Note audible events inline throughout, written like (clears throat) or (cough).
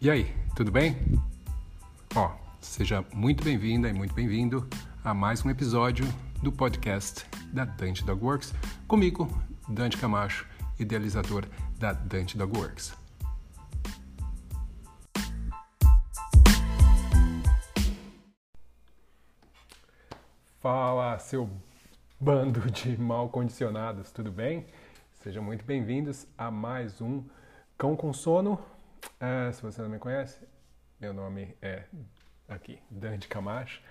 E aí, tudo bem? Ó, seja muito bem-vinda e muito bem-vindo a mais um episódio do podcast da Dante Dog Works, comigo, Dante Camacho, idealizador da Dante Dog Works. Fala, seu bando de mal condicionados, tudo bem? Sejam muito bem-vindos a mais um Cão com Sono. Ah, se você não me conhece, meu nome é aqui Dante Camacho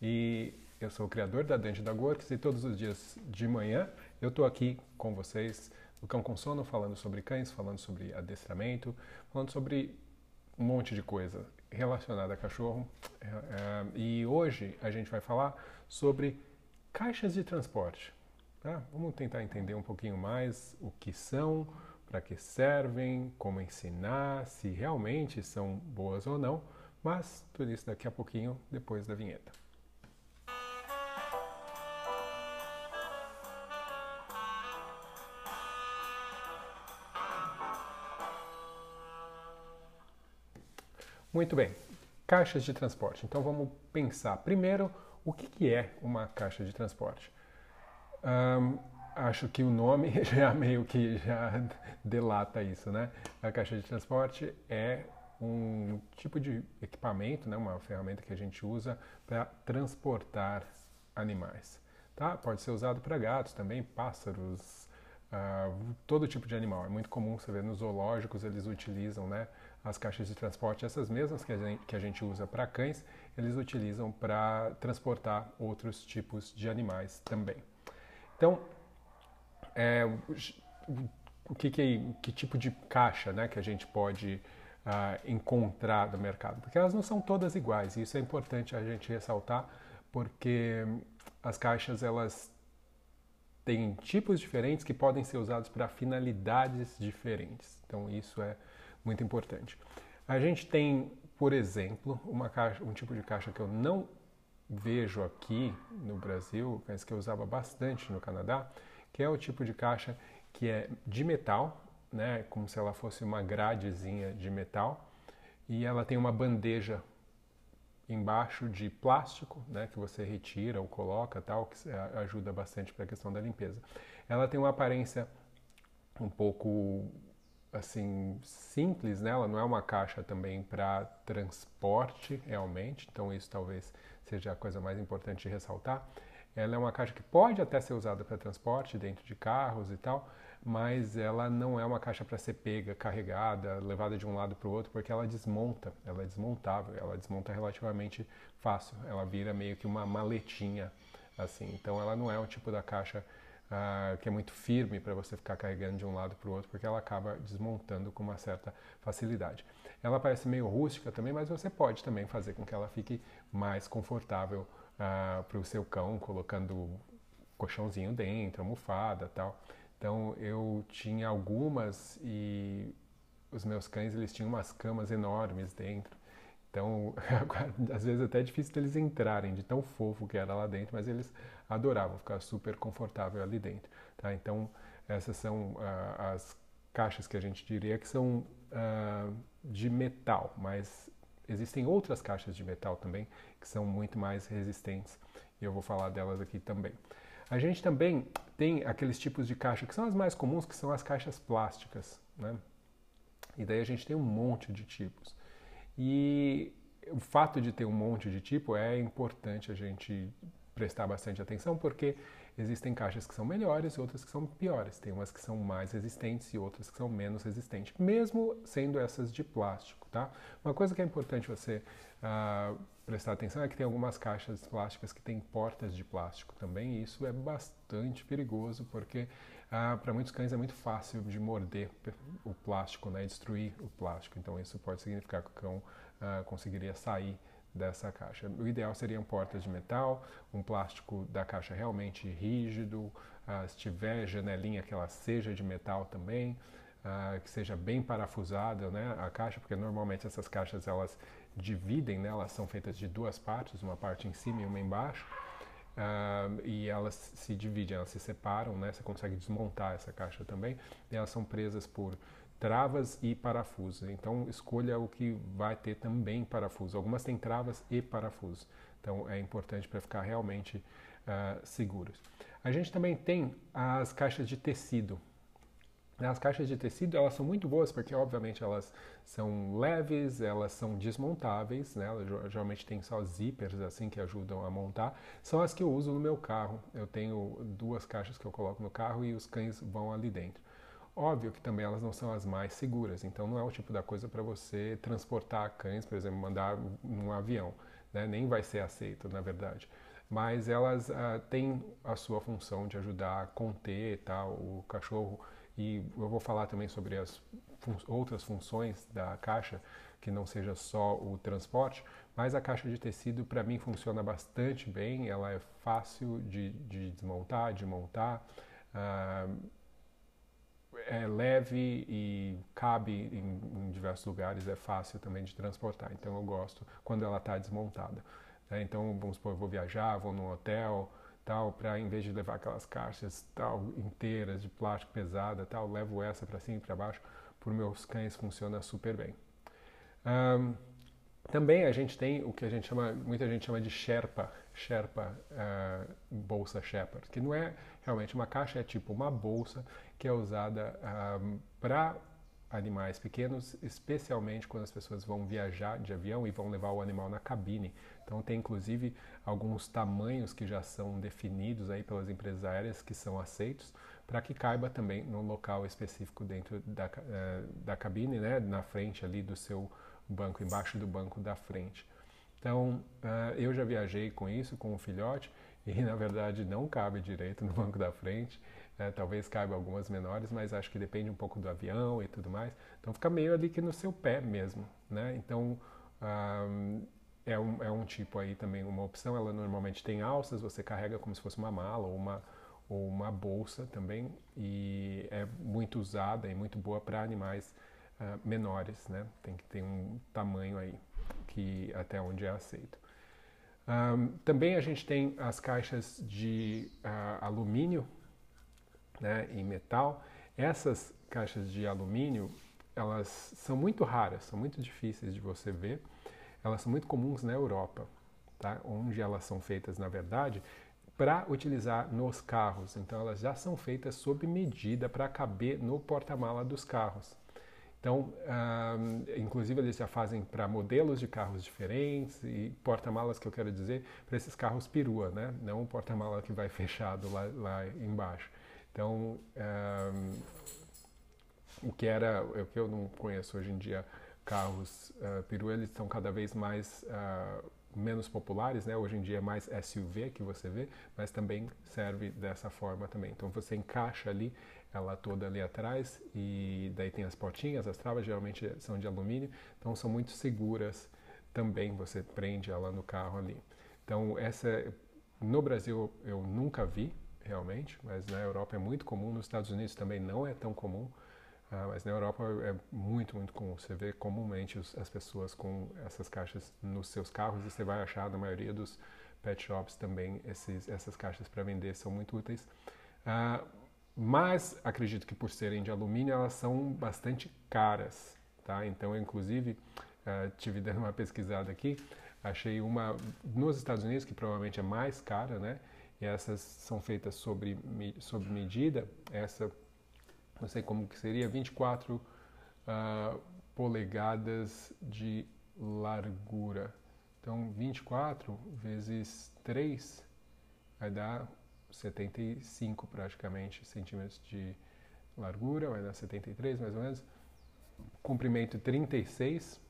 e eu sou o criador da Dante da Works e todos os dias de manhã eu estou aqui com vocês no Cão com Sono falando sobre cães, falando sobre adestramento, falando sobre um monte de coisa relacionada a cachorro. É, é, e hoje a gente vai falar sobre caixas de transporte. Tá? Vamos tentar entender um pouquinho mais o que são, para que servem, como ensinar, se realmente são boas ou não, mas tudo isso daqui a pouquinho depois da vinheta. Muito bem, caixas de transporte. Então vamos pensar primeiro o que, é uma caixa de transporte. Acho que o nome (laughs) já meio que já delata isso, né? A caixa de transporte é um tipo de equipamento, né? Uma ferramenta que a gente usa para transportar animais, tá? Pode ser usado para gatos também, pássaros, uh, todo tipo de animal. É muito comum você ver nos zoológicos eles utilizam, né? as caixas de transporte, essas mesmas que a gente, que a gente usa para cães, eles utilizam para transportar outros tipos de animais também. Então, é, o que, que, que, tipo de caixa né, que a gente pode uh, encontrar no mercado? Porque elas não são todas iguais, e isso é importante a gente ressaltar, porque as caixas elas têm tipos diferentes que podem ser usados para finalidades diferentes. Então, isso é muito importante. A gente tem, por exemplo, uma caixa, um tipo de caixa que eu não vejo aqui no Brasil, mas que eu usava bastante no Canadá, que é o tipo de caixa que é de metal, né, como se ela fosse uma gradezinha de metal, e ela tem uma bandeja embaixo de plástico, né, que você retira ou coloca, tal, que ajuda bastante para a questão da limpeza. Ela tem uma aparência um pouco assim simples, né? Ela não é uma caixa também para transporte realmente, então isso talvez seja a coisa mais importante de ressaltar. Ela é uma caixa que pode até ser usada para transporte dentro de carros e tal, mas ela não é uma caixa para ser pega, carregada, levada de um lado para o outro, porque ela desmonta, ela é desmontável, ela desmonta relativamente fácil, ela vira meio que uma maletinha assim. Então ela não é o tipo da caixa uh, que é muito firme para você ficar carregando de um lado para o outro, porque ela acaba desmontando com uma certa facilidade. Ela parece meio rústica também, mas você pode também fazer com que ela fique mais confortável ah, para o seu cão, colocando colchãozinho dentro, almofada tal. Então eu tinha algumas e os meus cães eles tinham umas camas enormes dentro. Então, (laughs) às vezes até é difícil deles entrarem, de tão fofo que era lá dentro, mas eles adoravam ficar super confortável ali dentro. Tá? Então, essas são uh, as caixas que a gente diria que são uh, de metal, mas existem outras caixas de metal também que são muito mais resistentes e eu vou falar delas aqui também. A gente também tem aqueles tipos de caixa que são as mais comuns, que são as caixas plásticas, né? E daí a gente tem um monte de tipos. E o fato de ter um monte de tipo é importante a gente prestar bastante atenção porque existem caixas que são melhores e outras que são piores. Tem umas que são mais resistentes e outras que são menos resistentes, mesmo sendo essas de plástico, tá? Uma coisa que é importante você uh, prestar atenção é que tem algumas caixas plásticas que têm portas de plástico também e isso é bastante perigoso porque uh, para muitos cães é muito fácil de morder o plástico, né? Destruir o plástico. Então isso pode significar que o cão uh, conseguiria sair dessa caixa. O ideal seriam portas de metal, um plástico da caixa realmente rígido, uh, se tiver janelinha que ela seja de metal também, uh, que seja bem parafusada né, a caixa, porque normalmente essas caixas elas dividem, né, elas são feitas de duas partes, uma parte em cima e uma embaixo, uh, e elas se dividem, elas se separam, né, você consegue desmontar essa caixa também, e elas são presas por travas e parafusos. Então escolha o que vai ter também parafuso. Algumas têm travas e parafusos. Então é importante para ficar realmente uh, seguros. A gente também tem as caixas de tecido. As caixas de tecido elas são muito boas porque obviamente elas são leves, elas são desmontáveis, né? Elas, geralmente tem só zippers assim que ajudam a montar. São as que eu uso no meu carro. Eu tenho duas caixas que eu coloco no carro e os cães vão ali dentro. Óbvio que também elas não são as mais seguras, então não é o tipo da coisa para você transportar cães, por exemplo, mandar num avião, né? nem vai ser aceito, na verdade. Mas elas uh, têm a sua função de ajudar a conter tá, o cachorro e eu vou falar também sobre as fun outras funções da caixa, que não seja só o transporte, mas a caixa de tecido para mim funciona bastante bem, ela é fácil de, de desmontar, de montar, uh, é leve e cabe em, em, diversos lugares, é fácil também de transportar, então eu gosto quando ela está desmontada. Né? Então, vamos supor, eu vou viajar, vou num hotel, tal, para em vez de levar aquelas caixas tal inteiras de plástico pesada, tal, levo essa para cima e para baixo. Por meus cães funciona super bem. Um, também a gente tem o que a gente chama, muita gente chama de Sherpa, Sherpa uh, bolsa Shepherd, que não é realmente uma caixa, é tipo uma bolsa que é usada um, para animais pequenos, especialmente quando as pessoas vão viajar de avião e vão levar o animal na cabine. Então tem inclusive alguns tamanhos que já são definidos aí pelas empresas aéreas que são aceitos para que caiba também no local específico dentro da, uh, da cabine, né, na frente ali do seu banco, embaixo do banco da frente. Então uh, eu já viajei com isso, com o filhote (laughs) e na verdade não cabe direito no banco da frente. É, talvez caiba algumas menores, mas acho que depende um pouco do avião e tudo mais. Então fica meio ali que no seu pé mesmo, né? Então é, um, é um tipo aí também uma opção. Ela normalmente tem alças, você carrega como se fosse uma mala ou uma ou uma bolsa também e é muito usada e muito boa para animais uh, menores, né? Tem que ter um tamanho aí que até onde é aceito. Um, também a gente tem as caixas de uh, alumínio né, em metal. Essas caixas de alumínio, elas são muito raras, são muito difíceis de você ver. Elas são muito comuns na Europa, tá? onde elas são feitas, na verdade, para utilizar nos carros. Então, elas já são feitas sob medida para caber no porta-mala dos carros. Então, inclusive eles já fazem para modelos de carros diferentes e porta-malas que eu quero dizer para esses carros perua, né? Não o porta-mala que vai (laughs) fechado lá, lá embaixo. Então, o que era, o que eu não conheço hoje em dia, carros uh, peru, eles estão cada vez mais menos populares, né? Hoje em dia é mais SUV que você vê, mas também serve dessa forma também. Então você encaixa ali ela toda ali atrás e daí tem as portinhas, as travas geralmente são de alumínio, então são muito seguras também. Você prende ela no carro ali. Então essa no Brasil eu nunca vi, realmente, mas na Europa é muito comum, nos Estados Unidos também não é tão comum, uh, mas na Europa é muito, muito comum. Você vê comumente as pessoas com essas caixas nos seus carros e você vai achar na maioria dos pet shops também esses, essas caixas para vender são muito úteis. Uh, mas acredito que por serem de alumínio elas são bastante caras, tá? Então, eu, inclusive, uh, tive dando uma pesquisada aqui, achei uma nos Estados Unidos que provavelmente é mais cara, né? e essas são feitas sobre, sobre medida. Essa, não sei como que seria, 24 uh, polegadas de largura. Então, 24 vezes 3 vai dar 75 praticamente centímetros de largura, vai dar 73 mais ou menos. Comprimento 36,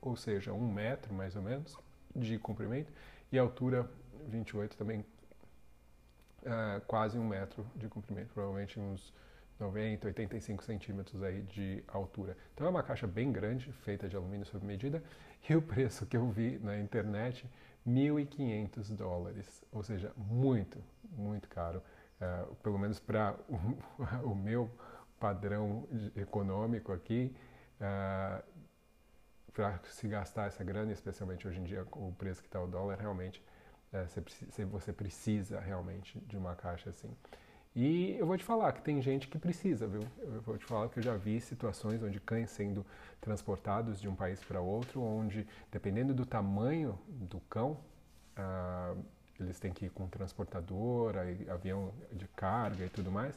ou seja, um metro mais ou menos de comprimento, e altura 28 também uh, quase um metro de comprimento, provavelmente uns 90, 85 centímetros aí de altura. Então é uma caixa bem grande, feita de alumínio sob medida, (laughs) e o preço que eu vi na internet, 1.500 dólares, ou seja, muito, muito caro, uh, pelo menos para o, (laughs) o, meu padrão econômico aqui, uh, para se gastar essa grana, especialmente hoje em dia com o preço que está o dólar, realmente é, você, você precisa realmente de uma caixa assim. E eu vou te falar que tem gente que precisa, viu? Eu vou te falar que eu já vi situações onde cães sendo transportados de um país para outro, onde, dependendo do tamanho do cão, ah, eles têm que ir com transportador, avião de carga e tudo mais.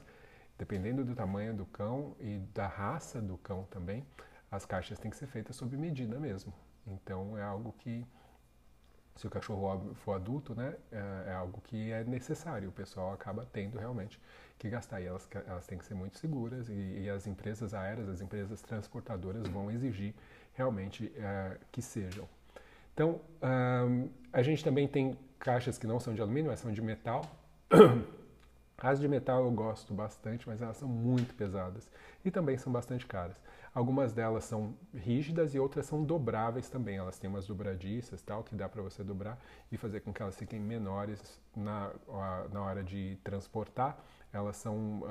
Dependendo do tamanho do cão e da raça do cão também, as caixas têm que ser feitas sob medida mesmo. Então é algo que, se o cachorro for adulto, né, é, é algo que é necessário. O pessoal acaba tendo realmente que gastar. E elas, elas têm que ser muito seguras e, e as empresas aéreas, as empresas transportadoras vão exigir realmente é, que sejam. Então, um, a gente também tem caixas que não são de alumínio, mas são de metal. (clears throat) As de metal eu gosto bastante, mas elas são muito pesadas e também são bastante caras. Algumas delas são rígidas e outras são dobráveis também. Elas têm umas dobradiças tal que dá para você dobrar e fazer com que elas fiquem menores na, na hora de transportar. Elas são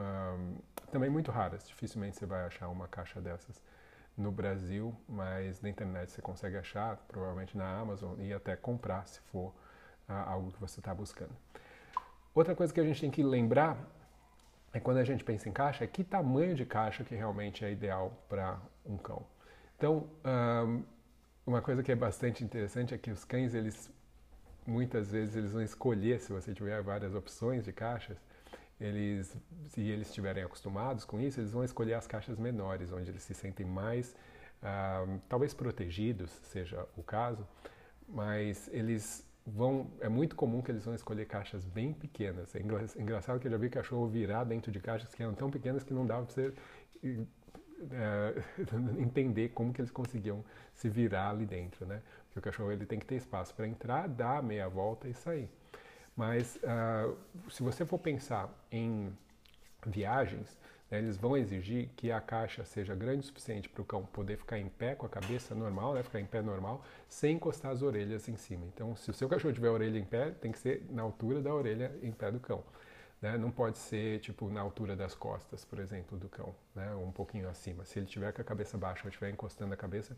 também muito raras. Dificilmente você vai achar uma caixa dessas no Brasil, mas na internet você consegue achar, provavelmente na Amazon e até comprar se for uh, algo que você está buscando. Outra coisa que a gente tem que lembrar é quando a gente pensa em caixa, é que tamanho de caixa que realmente é ideal para um cão. Então, um, uma coisa que é bastante interessante é que os cães, eles muitas vezes eles vão escolher, se você tiver várias opções de caixas, eles, se eles estiverem acostumados com isso, eles vão escolher as caixas menores, onde eles se sentem mais, talvez protegidos, seja o caso, mas eles vão, é muito comum que eles vão escolher caixas bem pequenas. É engraçado que eu já vi cachorro virar dentro de caixas que eram tão pequenas que não dava para você é, (laughs) entender como que eles conseguiam se virar ali dentro, né? Porque o cachorro ele tem que ter espaço para entrar, dar meia volta e sair. Mas uh, se você for pensar em viagens, né, eles vão exigir que a caixa seja grande o suficiente para o cão poder ficar em pé com a cabeça normal, né, ficar em pé normal, sem encostar as orelhas em cima. Então, se o seu cachorro tiver a orelha em pé, tem que ser na altura da orelha em pé do cão. Né? Não pode ser tipo na altura das costas, por exemplo, do cão, né? um pouquinho acima. Se ele tiver com a cabeça baixa ou estiver encostando a cabeça,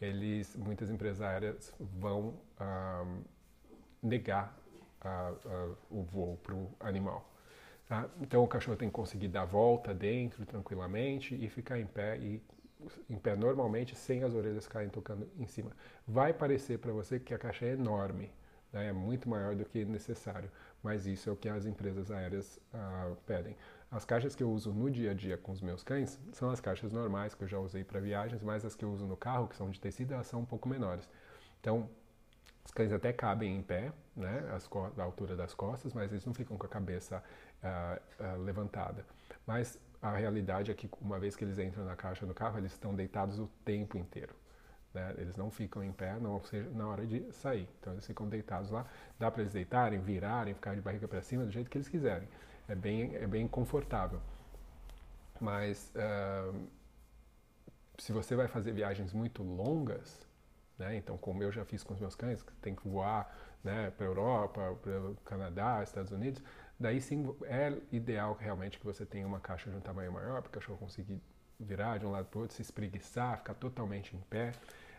eles, muitas empresas aéreas vão ah, negar ah, ah, o voo para o animal. Tá? Então o cachorro tem que conseguir dar volta dentro tranquilamente e ficar em pé e em pé normalmente sem as orelhas caírem tocando em cima. Vai parecer para você que a caixa é enorme, né? é muito maior do que necessário, mas isso é o que as empresas aéreas ah, pedem. As caixas que eu uso no dia a dia com os meus cães são as caixas normais que eu já usei para viagens, mas as que eu uso no carro, que são de tecido, elas são um pouco menores. Então, os cães até cabem em pé, né, as, altura das costas, mas eles não ficam com a cabeça uh, levantada. Mas a realidade é que uma vez que eles entram na caixa do carro, eles estão deitados o tempo inteiro. Né? Eles não ficam em pé, não seja na hora de sair. Então eles ficam deitados lá. Dá para eles deitarem, virarem, ficar de barriga para cima do jeito que eles quiserem. É bem, é bem confortável. Mas uh, se você vai fazer viagens muito longas, né? Então, como eu já fiz com os meus cães, que tem que voar né, para a Europa, para o Canadá, Estados Unidos, daí sim é ideal realmente que você tenha uma caixa de um tamanho maior, para o cachorro conseguir virar de um lado para o outro, se espreguiçar, ficar totalmente em pé,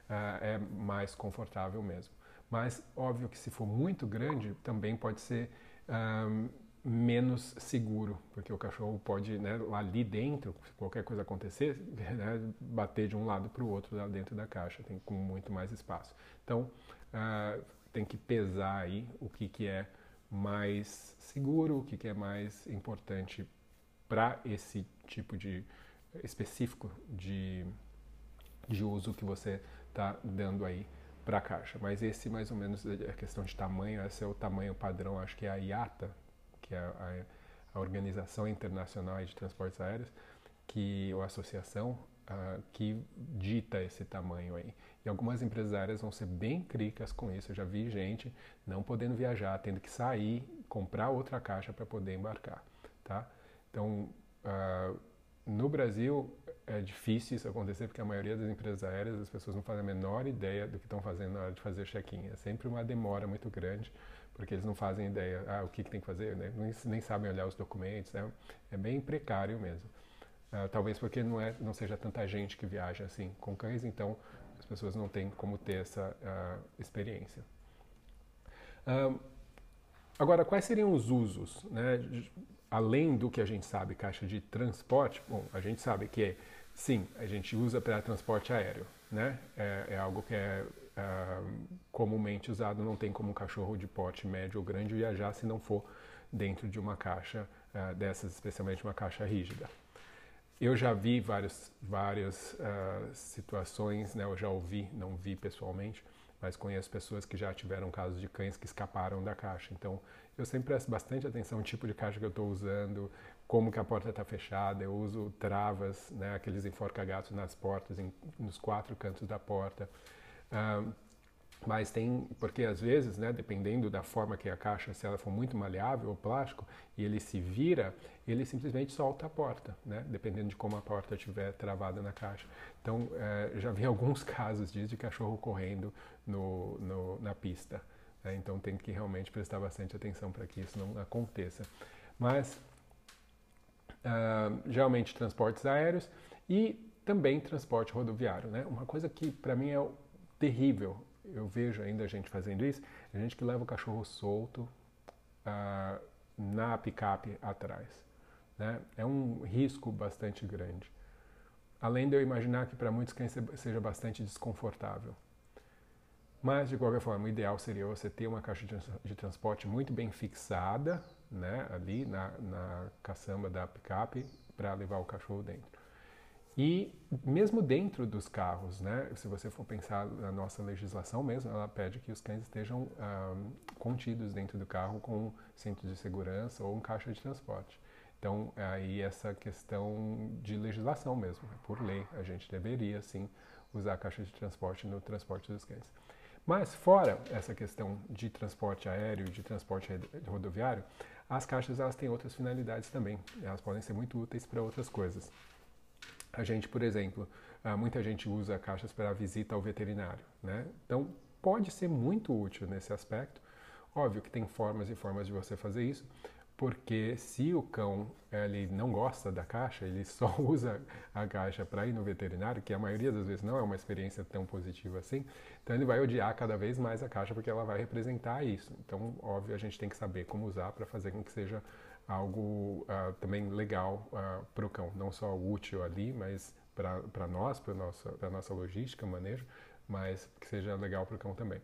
uh, é mais confortável mesmo. Mas, óbvio que se for muito grande, também pode ser um, menos seguro, porque o cachorro pode, né, lá ali dentro, se qualquer coisa acontecer, (laughs) né, bater de um lado para o outro lá dentro da caixa, tem com muito mais espaço. Então, uh, tem que pesar aí o que, que é mais seguro, o que, é mais importante para esse tipo de específico de, de uso que você está dando aí para a caixa. Mas esse mais ou menos é a questão de tamanho, esse é o tamanho padrão, acho que é a IATA, que é a, a Organização Internacional de Transportes Aéreos, que, ou associação, uh, que dita esse tamanho aí. E algumas empresas aéreas vão ser bem críticas com isso. Eu já vi gente não podendo viajar, tendo que sair, comprar outra caixa para poder embarcar, tá? Então, uh, no Brasil é difícil isso acontecer porque a maioria das empresas aéreas as pessoas não fazem a menor ideia do que estão fazendo na hora de fazer check-in. É sempre uma demora muito grande porque eles não fazem ideia ah, o que, que tem que fazer, né? nem, nem, sabem olhar os documentos, né? é bem precário mesmo. Uh, talvez porque não, é, não seja tanta gente que viaja assim com cães, então as pessoas não têm como ter essa uh, experiência. Agora, quais seriam os usos? Né? Além do que a gente sabe, caixa de transporte, bom, a gente sabe que sim, a gente usa para transporte aéreo, né? É, é algo que é uh, comumente usado, não tem como um cachorro de porte médio ou grande viajar se não for dentro de uma caixa uh, dessas, especialmente uma caixa rígida. Eu já vi várias, várias uh, situações, né? eu já ouvi, não vi pessoalmente, mas conheço pessoas que já tiveram casos de cães que escaparam da caixa. Então, eu sempre presto bastante atenção no tipo de caixa que eu estou usando, como que a porta está fechada. Eu uso travas, né, aqueles enforca-gatos nas portas, em, nos quatro cantos da porta. Uh, mas tem, porque às vezes, né, dependendo da forma que a caixa, se ela for muito maleável ou plástico, e ele se vira, ele simplesmente solta a porta, né, dependendo de como a porta estiver travada na caixa. Então, é, já vi (laughs) alguns casos disso de cachorro correndo no, no na pista. Né, então, tem que realmente prestar bastante atenção para que isso não aconteça. Mas, uh, geralmente, transportes aéreos e também transporte rodoviário. Né? Uma coisa que, para mim, é terrível eu vejo ainda a gente fazendo isso, a gente que leva o cachorro solto uh, na picape atrás. Né? É um risco bastante grande. Além de eu imaginar que para muitos cães seja bastante desconfortável. Mas, de qualquer forma, o ideal seria você ter uma caixa de transporte muito bem fixada, né, ali na, na caçamba da picape, para levar o cachorro dentro. E mesmo dentro dos carros, né, se você for pensar na nossa legislação mesmo, ela pede que os cães estejam contidos dentro do carro com cinto de segurança ou um caixa de transporte. Então, aí essa questão de legislação mesmo, né, por lei, a gente deveria sim usar caixa de transporte no transporte dos cães. Mas fora essa questão de transporte aéreo, de transporte rodoviário, as caixas elas têm outras finalidades também. Elas podem ser muito úteis para outras coisas. A gente, por exemplo, ah, muita gente usa caixas para visita ao veterinário, né? Então, pode ser muito útil nesse aspecto. Óbvio que tem formas e formas de você fazer isso, porque se o cão ele não gosta da caixa, ele (laughs) só usa a caixa para ir no veterinário, que a maioria das vezes não é uma experiência tão positiva assim, então ele vai odiar cada vez mais a caixa porque ela vai representar isso. Então, óbvio, a gente tem que saber como usar para fazer com que seja algo uh, também legal uh, ah, para o cão, não só útil ali, mas para nós, para nossa pra nossa logística, manejo, mas que seja legal para o cão também.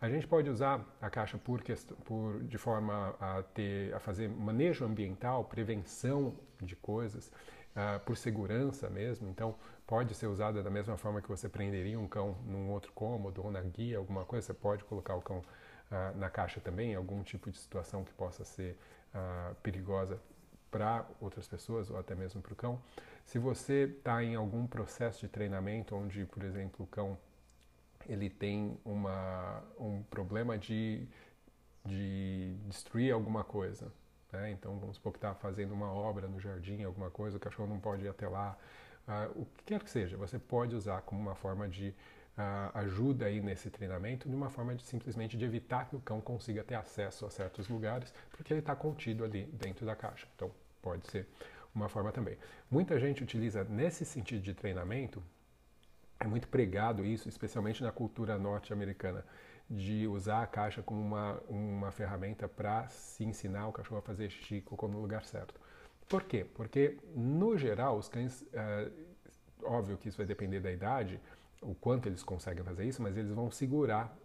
A gente pode usar a caixa por, por de forma a ter a fazer manejo ambiental, prevenção de coisas, uh, por segurança mesmo. Então pode ser usada da mesma forma que você prenderia um cão num outro cômodo ou na guia, alguma coisa. Você pode colocar o cão uh, na caixa também, algum tipo de situação que possa ser uh, perigosa para outras pessoas ou até mesmo para o cão. Se você está em algum processo de treinamento onde, por exemplo, o cão ele tem uma, um problema de, de destruir alguma coisa, né? então vamos supor que está fazendo uma obra no jardim, alguma coisa, o cachorro não pode ir até lá, uh, o que quer que seja, você pode usar como uma forma de uh, ajuda aí nesse treinamento de uma forma de simplesmente de evitar que o cão consiga ter acesso a certos lugares, porque ele está contido ali dentro da caixa. Então, pode ser uma forma também. Muita gente utiliza nesse sentido de treinamento, é muito pregado isso, especialmente na cultura norte-americana, de usar a caixa como uma, uma ferramenta para se ensinar o cachorro a fazer xixi cocô no lugar certo. Por quê? Porque, no geral, os cães, é, óbvio que isso vai depender da idade, o quanto eles conseguem fazer isso, mas eles vão segurar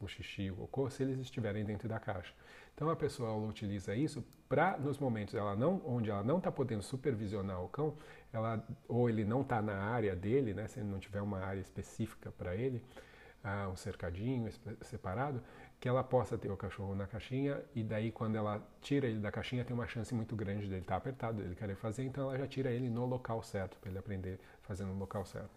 o xixi, o cocô, se eles estiverem dentro da caixa. Então a pessoa utiliza isso para nos momentos ela não, onde ela não está podendo supervisionar o cão, ela ou ele não está na área dele, né, se ele não tiver uma área específica para ele, uh, um cercadinho separado, que ela possa ter o cachorro na caixinha e daí quando ela tira ele da caixinha tem uma chance muito grande dele estar tá apertado, dele querer fazer, então ela já tira ele no local certo para ele aprender fazendo no local certo.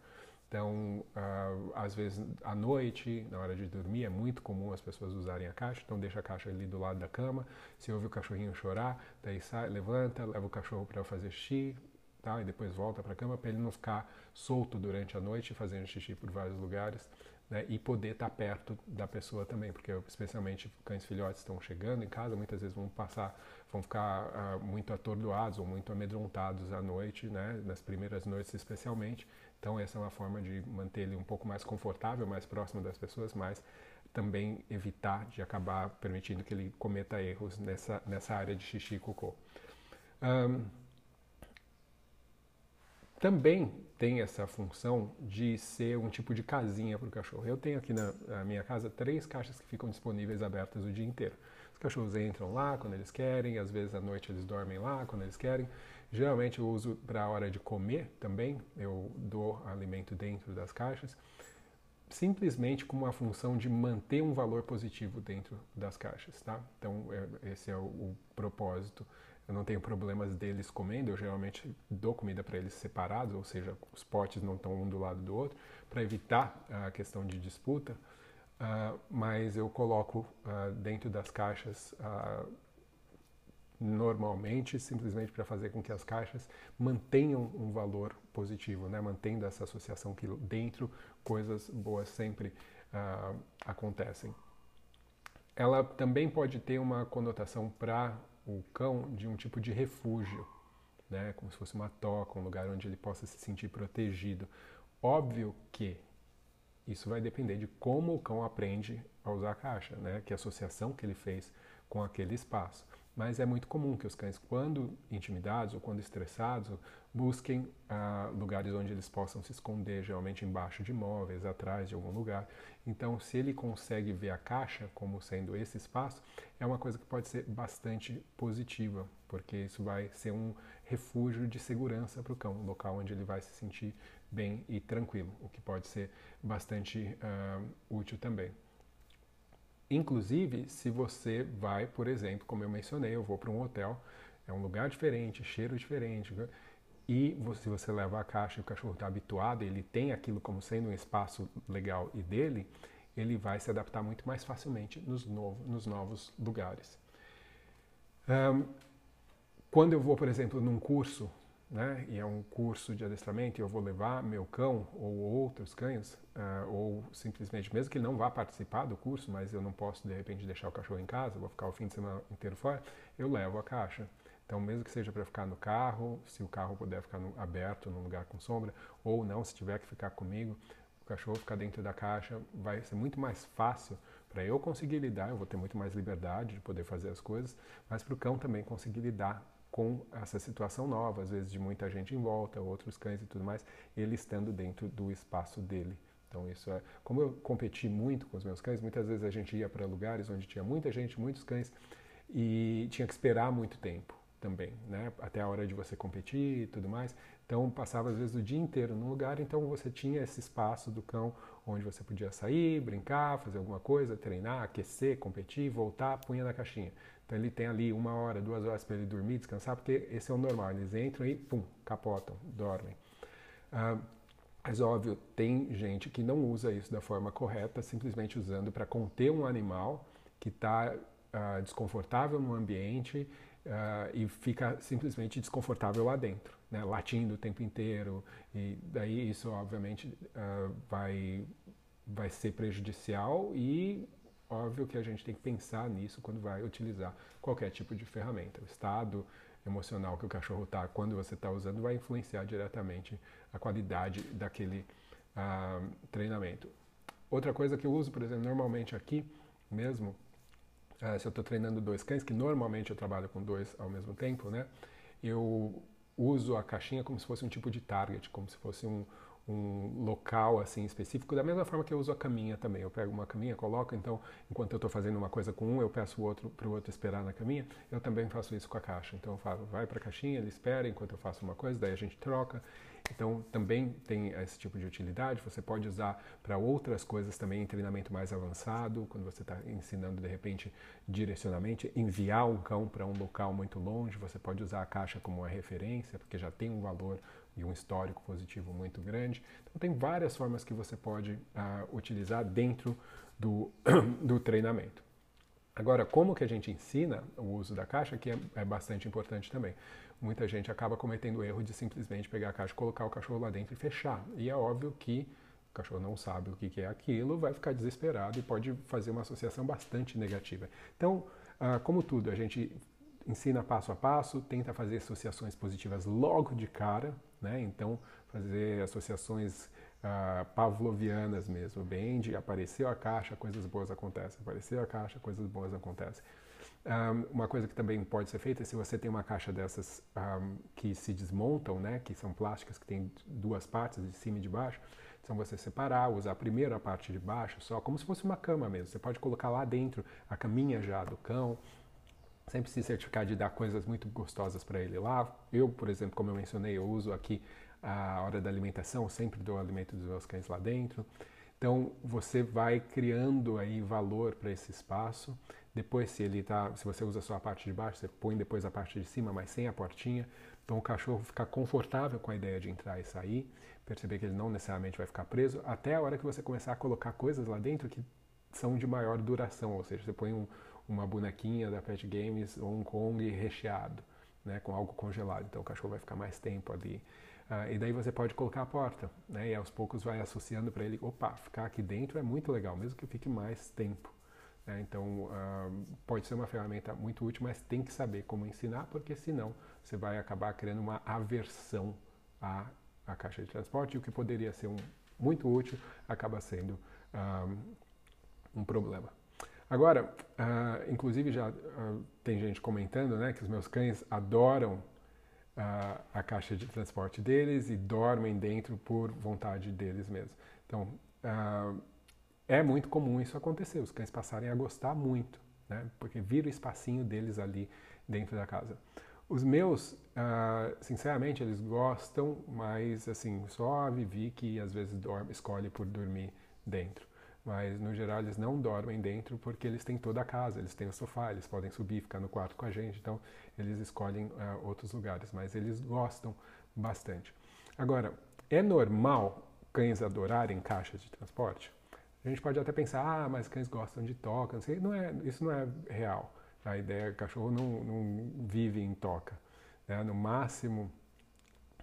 Então, uh, às vezes à noite, na hora de dormir, é muito comum as pessoas usarem a caixa, então deixa a caixa ali do lado da cama. Se ouve o cachorrinho chorar, daí sai, levanta, leva o cachorro para fazer xixi, tá? e depois volta para a cama para ele não ficar solto durante a noite fazendo xixi por vários lugares. Né? e poder estar tá perto da pessoa também, porque especialmente cães filhotes estão chegando em casa, muitas vezes vão passar, vão ficar uh, muito atordoados ou muito amedrontados à noite, né? nas primeiras noites especialmente, então essa é uma forma de manter ele um pouco mais confortável, mais próximo das pessoas, mas também evitar de acabar permitindo que ele cometa erros nessa, nessa área de xixi e cocô. Um, também tem essa função de ser um tipo de casinha para o cachorro. Eu tenho aqui na, na, minha casa três caixas que ficam disponíveis abertas o dia inteiro. Os cachorros entram lá quando eles querem, às vezes à noite eles dormem lá quando eles querem. Geralmente eu uso para a hora de comer também, eu dou alimento dentro das caixas, simplesmente com uma função de manter um valor positivo dentro das caixas, tá? Então é, esse é o, o propósito eu não tenho problemas deles comendo, eu geralmente dou comida para eles separados, ou seja, os potes não estão um do lado do outro, para evitar a questão de disputa, uh, mas eu coloco uh, dentro das caixas uh, normalmente, simplesmente para fazer com que as caixas mantenham um valor positivo, né? mantendo essa associação que dentro coisas boas sempre acontecem. Ela também pode ter uma conotação para o cão de um tipo de refúgio, né? como se fosse uma toca, um lugar onde ele possa se sentir protegido. Óbvio que isso vai depender de como o cão aprende a usar a caixa, né? que associação que ele fez com aquele espaço. Mas é muito comum que os cães, quando intimidados ou quando estressados, busquem ah, lugares onde eles possam se esconder, geralmente embaixo de móveis, atrás de algum lugar. Então, se ele consegue ver a caixa como sendo esse espaço, é uma coisa que pode ser bastante positiva, porque isso vai ser um refúgio de segurança para o cão, um local onde ele vai se sentir bem e tranquilo, o que pode ser bastante uh, útil também. Inclusive, se você vai, por exemplo, como eu mencionei, eu vou para um hotel, é um lugar diferente, cheiro diferente, e se você leva a caixa e o cachorro está habituado, ele tem aquilo como sendo um espaço legal e dele, ele vai se adaptar muito mais facilmente nos, novo, nos novos lugares. Um, quando eu vou, por exemplo, num curso, né, e é um curso de adestramento, e eu vou levar meu cão ou outros cães, uh, ou simplesmente, mesmo que ele não vá participar do curso, mas eu não posso de repente deixar o cachorro em casa, vou ficar o fim de semana inteiro fora, eu levo a caixa. Então, mesmo que seja para ficar no carro, se o carro puder ficar no, aberto, num lugar com sombra, ou não, se tiver que ficar comigo, o cachorro ficar dentro da caixa, vai ser muito mais fácil para eu conseguir lidar, eu vou ter muito mais liberdade de poder fazer as coisas, mas para o cão também conseguir lidar com essa situação nova, às vezes de muita gente em volta, outros cães e tudo mais, ele estando dentro do espaço dele. Então isso é, como eu competi muito com os meus cães, muitas vezes a gente ia para lugares onde tinha muita gente, muitos cães e tinha que esperar muito tempo também, né? Até a hora de você competir e tudo mais. Então passava às vezes o dia inteiro num lugar, então você tinha esse espaço do cão onde você podia sair, brincar, fazer alguma coisa, treinar, aquecer, competir, voltar, punha na caixinha. Então ele tem ali uma hora, duas horas para ele dormir, descansar, porque esse é o normal. Eles entram e pum, capotam, dormem. Ah, mas óbvio, tem gente que não usa isso da forma correta, simplesmente usando para conter um animal que está ah, desconfortável no ambiente uh, e fica simplesmente desconfortável lá dentro, né? latindo o tempo inteiro. E daí isso, obviamente, uh, vai, vai ser prejudicial e óbvio que a gente tem que pensar nisso quando vai utilizar qualquer tipo de ferramenta. O estado emocional que o cachorro está quando você está usando vai influenciar diretamente a qualidade daquele uh, treinamento. Outra coisa que eu uso, por exemplo, normalmente aqui mesmo, Uh, se eu estou treinando dois cães, que normalmente eu trabalho com dois ao mesmo tempo, né? Eu uso a caixinha como se fosse um tipo de target, como se fosse um, um local assim específico, da mesma forma que eu uso a caminha também. Eu pego uma caminha, coloco, então, enquanto eu estou fazendo uma coisa com um, eu peço o outro para o outro esperar na caminha. Eu também faço isso com a caixa. Então, eu falo, vai para a caixinha, ele espera enquanto eu faço uma coisa, daí a gente troca. Então, também tem esse tipo de utilidade. Você pode usar para outras coisas também em treinamento mais avançado, quando você está ensinando, de repente, direcionamento, enviar um cão para um local muito longe, você pode usar a caixa como uma referência, porque já tem um valor e um histórico positivo muito grande. Então, tem várias formas que você pode uh, utilizar dentro do, (clears throat) do treinamento. Agora, como que a gente ensina o uso da caixa, que é, é bastante importante também muita gente acaba cometendo o erro de simplesmente pegar a caixa, colocar o cachorro lá dentro e fechar. E é óbvio que o cachorro não sabe o que é aquilo, vai ficar desesperado e pode fazer uma associação bastante negativa. Então, ah, como tudo, a gente ensina passo a passo, tenta fazer associações positivas logo de cara, né? Então, fazer associações uh, pavlovianas mesmo, bem de apareceu a caixa, coisas boas acontecem, apareceu a caixa, coisas boas acontecem. Um, uma coisa que também pode ser feita é se você tem uma caixa dessas um, que se desmontam, né, que são plásticas, que tem duas partes, de cima e de baixo, então você separar, usar primeiro a parte de baixo só, como se fosse uma cama mesmo. Você pode colocar lá dentro a caminha já do cão, sempre se certificar de dar coisas muito gostosas para ele lá. Eu, por exemplo, como eu mencionei, eu uso aqui a hora da alimentação, sempre dou alimento dos meus cães lá dentro. Então você vai criando aí valor para esse espaço. Depois, se ele tá, se você usa só a parte de baixo, você põe depois a parte de cima, mas sem a portinha. Então o cachorro fica confortável com a ideia de entrar e sair, perceber que ele não necessariamente vai ficar preso, até a hora que você começar a colocar coisas lá dentro que são de maior duração, ou seja, você põe um, uma bonequinha da Pet Games um Kong recheado, né, com algo congelado, então o cachorro vai ficar mais tempo ali. Uh, e daí você pode colocar a porta, né? E aos poucos vai associando para ele, opa, ficar aqui dentro é muito legal, mesmo que fique mais tempo. Né? Então, uh, pode ser uma ferramenta muito útil, mas tem que saber como ensinar, porque senão você vai acabar criando uma aversão à, à caixa de transporte, e o que poderia ser um, muito útil acaba sendo um, ah, um problema. Agora, uh, inclusive já tem gente comentando né, que os meus cães adoram a, a caixa de transporte deles e dormem dentro por vontade deles mesmos. Então, uh, é muito comum isso acontecer, os cães passarem a gostar muito, né? porque vira o espacinho deles ali dentro da casa. Os meus, uh, sinceramente, eles gostam, mas assim, só a Vivi que às vezes dorme, escolhe por dormir dentro mas no geral eles não dormem dentro porque eles têm toda a casa, eles têm o sofá, eles podem subir, ficar no quarto com a gente, então eles escolhem uh, outros lugares, mas eles gostam bastante. Agora, é normal cães adorarem caixas de transporte? A gente pode até pensar, ah, mas cães gostam de toca, não sei, não é, isso não é real. A ideia é que o cachorro não, não vive em toca. Né? No máximo,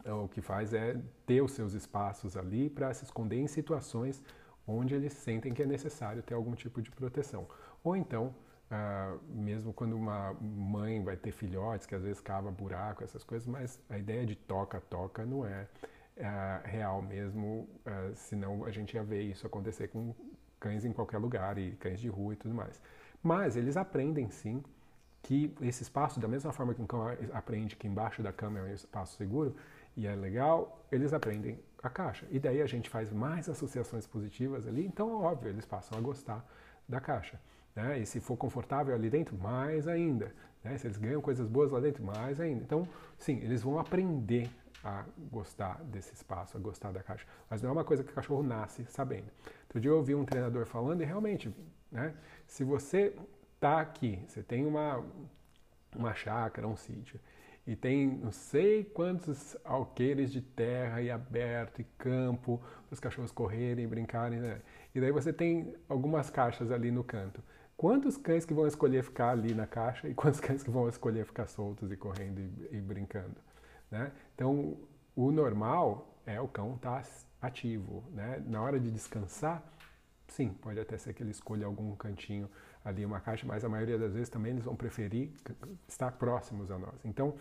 o que faz é ter os seus espaços ali para se esconder em situações onde eles sentem que é necessário ter algum tipo de proteção. Ou então, uh, mesmo quando uma mãe vai ter filhotes, que às vezes cava buraco, essas coisas, mas a ideia de toca-toca não é uh, real mesmo, uh, senão a gente ia ver isso acontecer com cães em qualquer lugar e cães de rua e tudo mais. Mas eles aprendem sim que esse espaço, da mesma forma que um cão aprende que embaixo da cama é um espaço seguro e é legal, eles aprendem a caixa. E daí a gente faz mais associações positivas ali, então, óbvio, eles passam a gostar da caixa. Né? E se for confortável ali dentro, mais ainda. Né? Se eles ganham coisas boas lá dentro, mais ainda. Então, sim, eles vão aprender a gostar desse espaço, a gostar da caixa. Mas não é uma coisa que o cachorro nasce sabendo. Outro dia eu ouvi um treinador falando e realmente, né, se você está aqui, você tem uma, uma chácara, um sítio, e tem não sei quantos alqueires de terra e aberto e campo para os cachorros correrem, brincarem. Né? E daí você tem algumas caixas ali no canto. Quantos cães que vão escolher ficar ali na caixa e quantos (laughs) cães que vão escolher ficar soltos e correndo e, e brincando? Né? Então, o normal é o cão estar tá ativo. Né? Na hora de descansar, sim, pode até ser que ele escolha algum cantinho ali, uma caixa, mas a maioria das vezes também eles vão preferir estar próximos a nós. Então,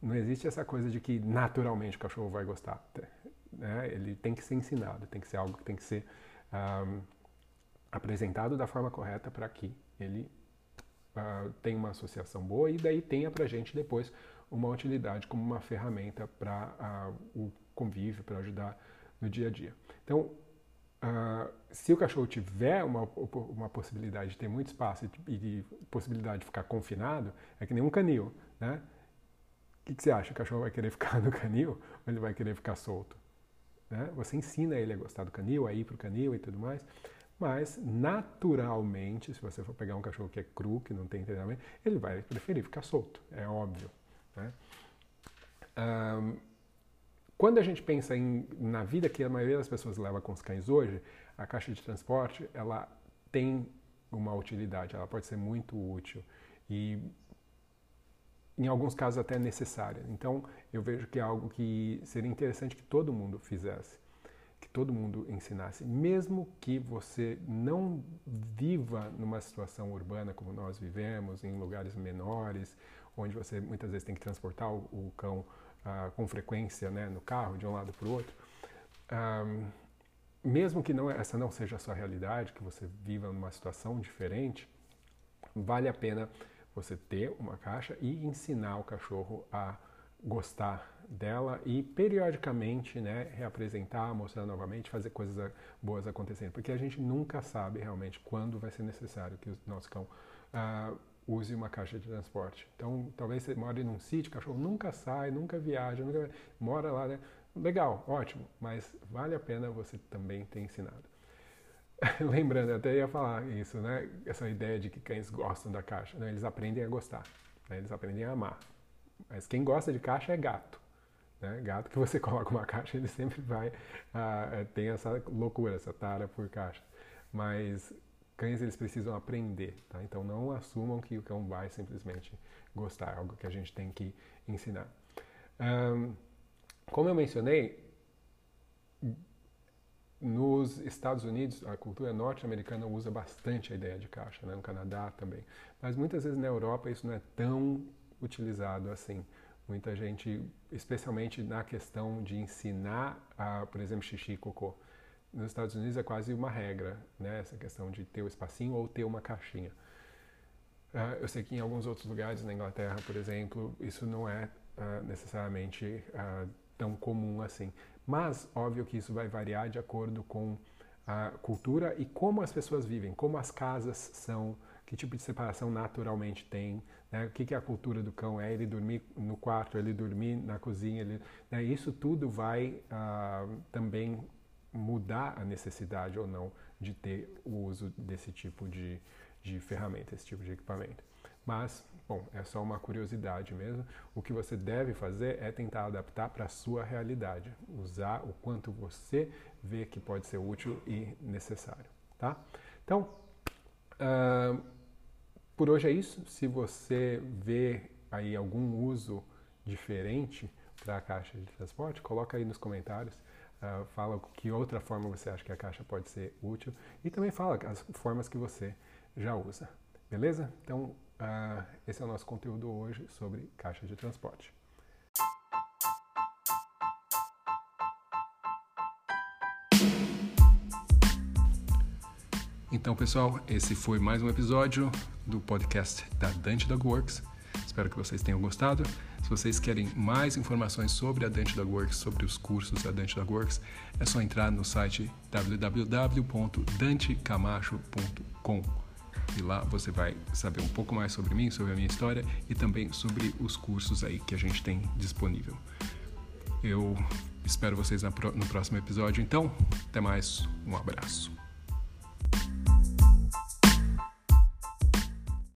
não existe essa coisa de que naturalmente o cachorro vai gostar. Né? Ele tem que ser ensinado, tem que ser algo que tem que ser um, apresentado da forma correta para que ele uh, tenha uma associação boa e daí tenha para gente depois uma utilidade como uma ferramenta para uh, o convívio, para ajudar no dia a dia. Então, uh, se o cachorro tiver uma, uma possibilidade de ter muito espaço e de possibilidade de ficar confinado, é que nem um canil, né? Que, que você acha? O cachorro vai querer ficar no canil ou ele vai querer ficar solto? Né? Você ensina ele a gostar do canil, a ir para o canil e tudo mais, mas naturalmente, se você for pegar um cachorro que é cru, que não tem treinamento, ele vai preferir ficar solto, é óbvio. Né? Um, quando a gente pensa em, na vida que a maioria das pessoas leva com os cães hoje, a caixa de transporte ela tem uma utilidade, ela pode ser muito útil. E em alguns casos até necessária. Então, eu vejo que é algo que seria interessante que todo mundo fizesse, que todo mundo ensinasse, mesmo que você não viva numa situação urbana como nós vivemos, em lugares menores, onde você muitas vezes tem que transportar o, cão ah, com frequência né, no carro, de um lado para o outro. Mesmo que não, essa não seja a sua realidade, que você viva numa situação diferente, vale a pena você ter uma caixa e ensinar o cachorro a gostar dela e periodicamente né, reapresentar, mostrar novamente, fazer coisas boas acontecendo, porque a gente nunca sabe realmente quando vai ser necessário que o nosso cão uh, use uma caixa de transporte. Então, talvez você more num sítio, o cachorro nunca sai, nunca viaja, nunca mora lá, né? Legal, ótimo, mas vale a pena você também ter ensinado. (laughs) Lembrando, eu até ia falar isso, né? Essa ideia de que cães gostam da caixa. Né? Eles aprendem a gostar, né? eles aprendem a amar. Mas quem gosta de caixa é gato. Né? Gato que você (laughs) coloca uma caixa, ele sempre vai. Uh, tem essa loucura, essa tara por caixa. Mas cães eles precisam aprender, tá? Então não assumam que o cão vai simplesmente gostar, é algo que a gente tem que ensinar. Um, como eu mencionei, nos Estados Unidos, a cultura norte-americana usa bastante a ideia de caixa, né? no Canadá também. Mas muitas vezes na Europa isso não é tão utilizado assim. Muita gente, especialmente na questão de ensinar, a, por exemplo, xixi e cocô. Nos Estados Unidos é quase uma regra, né? essa questão de ter o espacinho ou ter uma caixinha. Uh, eu sei que em alguns outros lugares, na Inglaterra, por exemplo, isso não é uh, necessariamente uh, tão comum assim. Mas, óbvio que isso vai variar de acordo com a cultura e como as pessoas vivem, como as casas são, que tipo de separação naturalmente tem, né? o que, que a cultura do cão é ele dormir no quarto, ele dormir na cozinha, ele, né? isso tudo vai uh, também mudar a necessidade ou não de ter o uso desse tipo de, de ferramenta, esse tipo de equipamento. Mas, bom, é só uma curiosidade mesmo. O que você deve fazer é tentar adaptar para a sua realidade, usar o quanto você vê que pode ser útil e necessário, tá? Então, uh, por hoje é isso. Se você vê aí algum uso diferente para a caixa de transporte, coloca aí nos comentários. Uh, fala que outra forma você acha que a caixa pode ser útil e também fala as formas que você já usa. Beleza? Então, Uh, esse é o nosso conteúdo hoje sobre caixa de transporte. Então, pessoal, esse foi mais um episódio do podcast da Dante Dog Works. Espero que vocês tenham gostado. Se vocês querem mais informações sobre a Dante Dog Works, sobre os cursos da Dante Dog Works, é só entrar no site www.dantecamacho.com. E lá você vai saber um pouco mais sobre mim, sobre a minha história e também sobre os cursos aí que a gente tem disponível. Eu espero vocês no próximo episódio, então. Até mais, um abraço.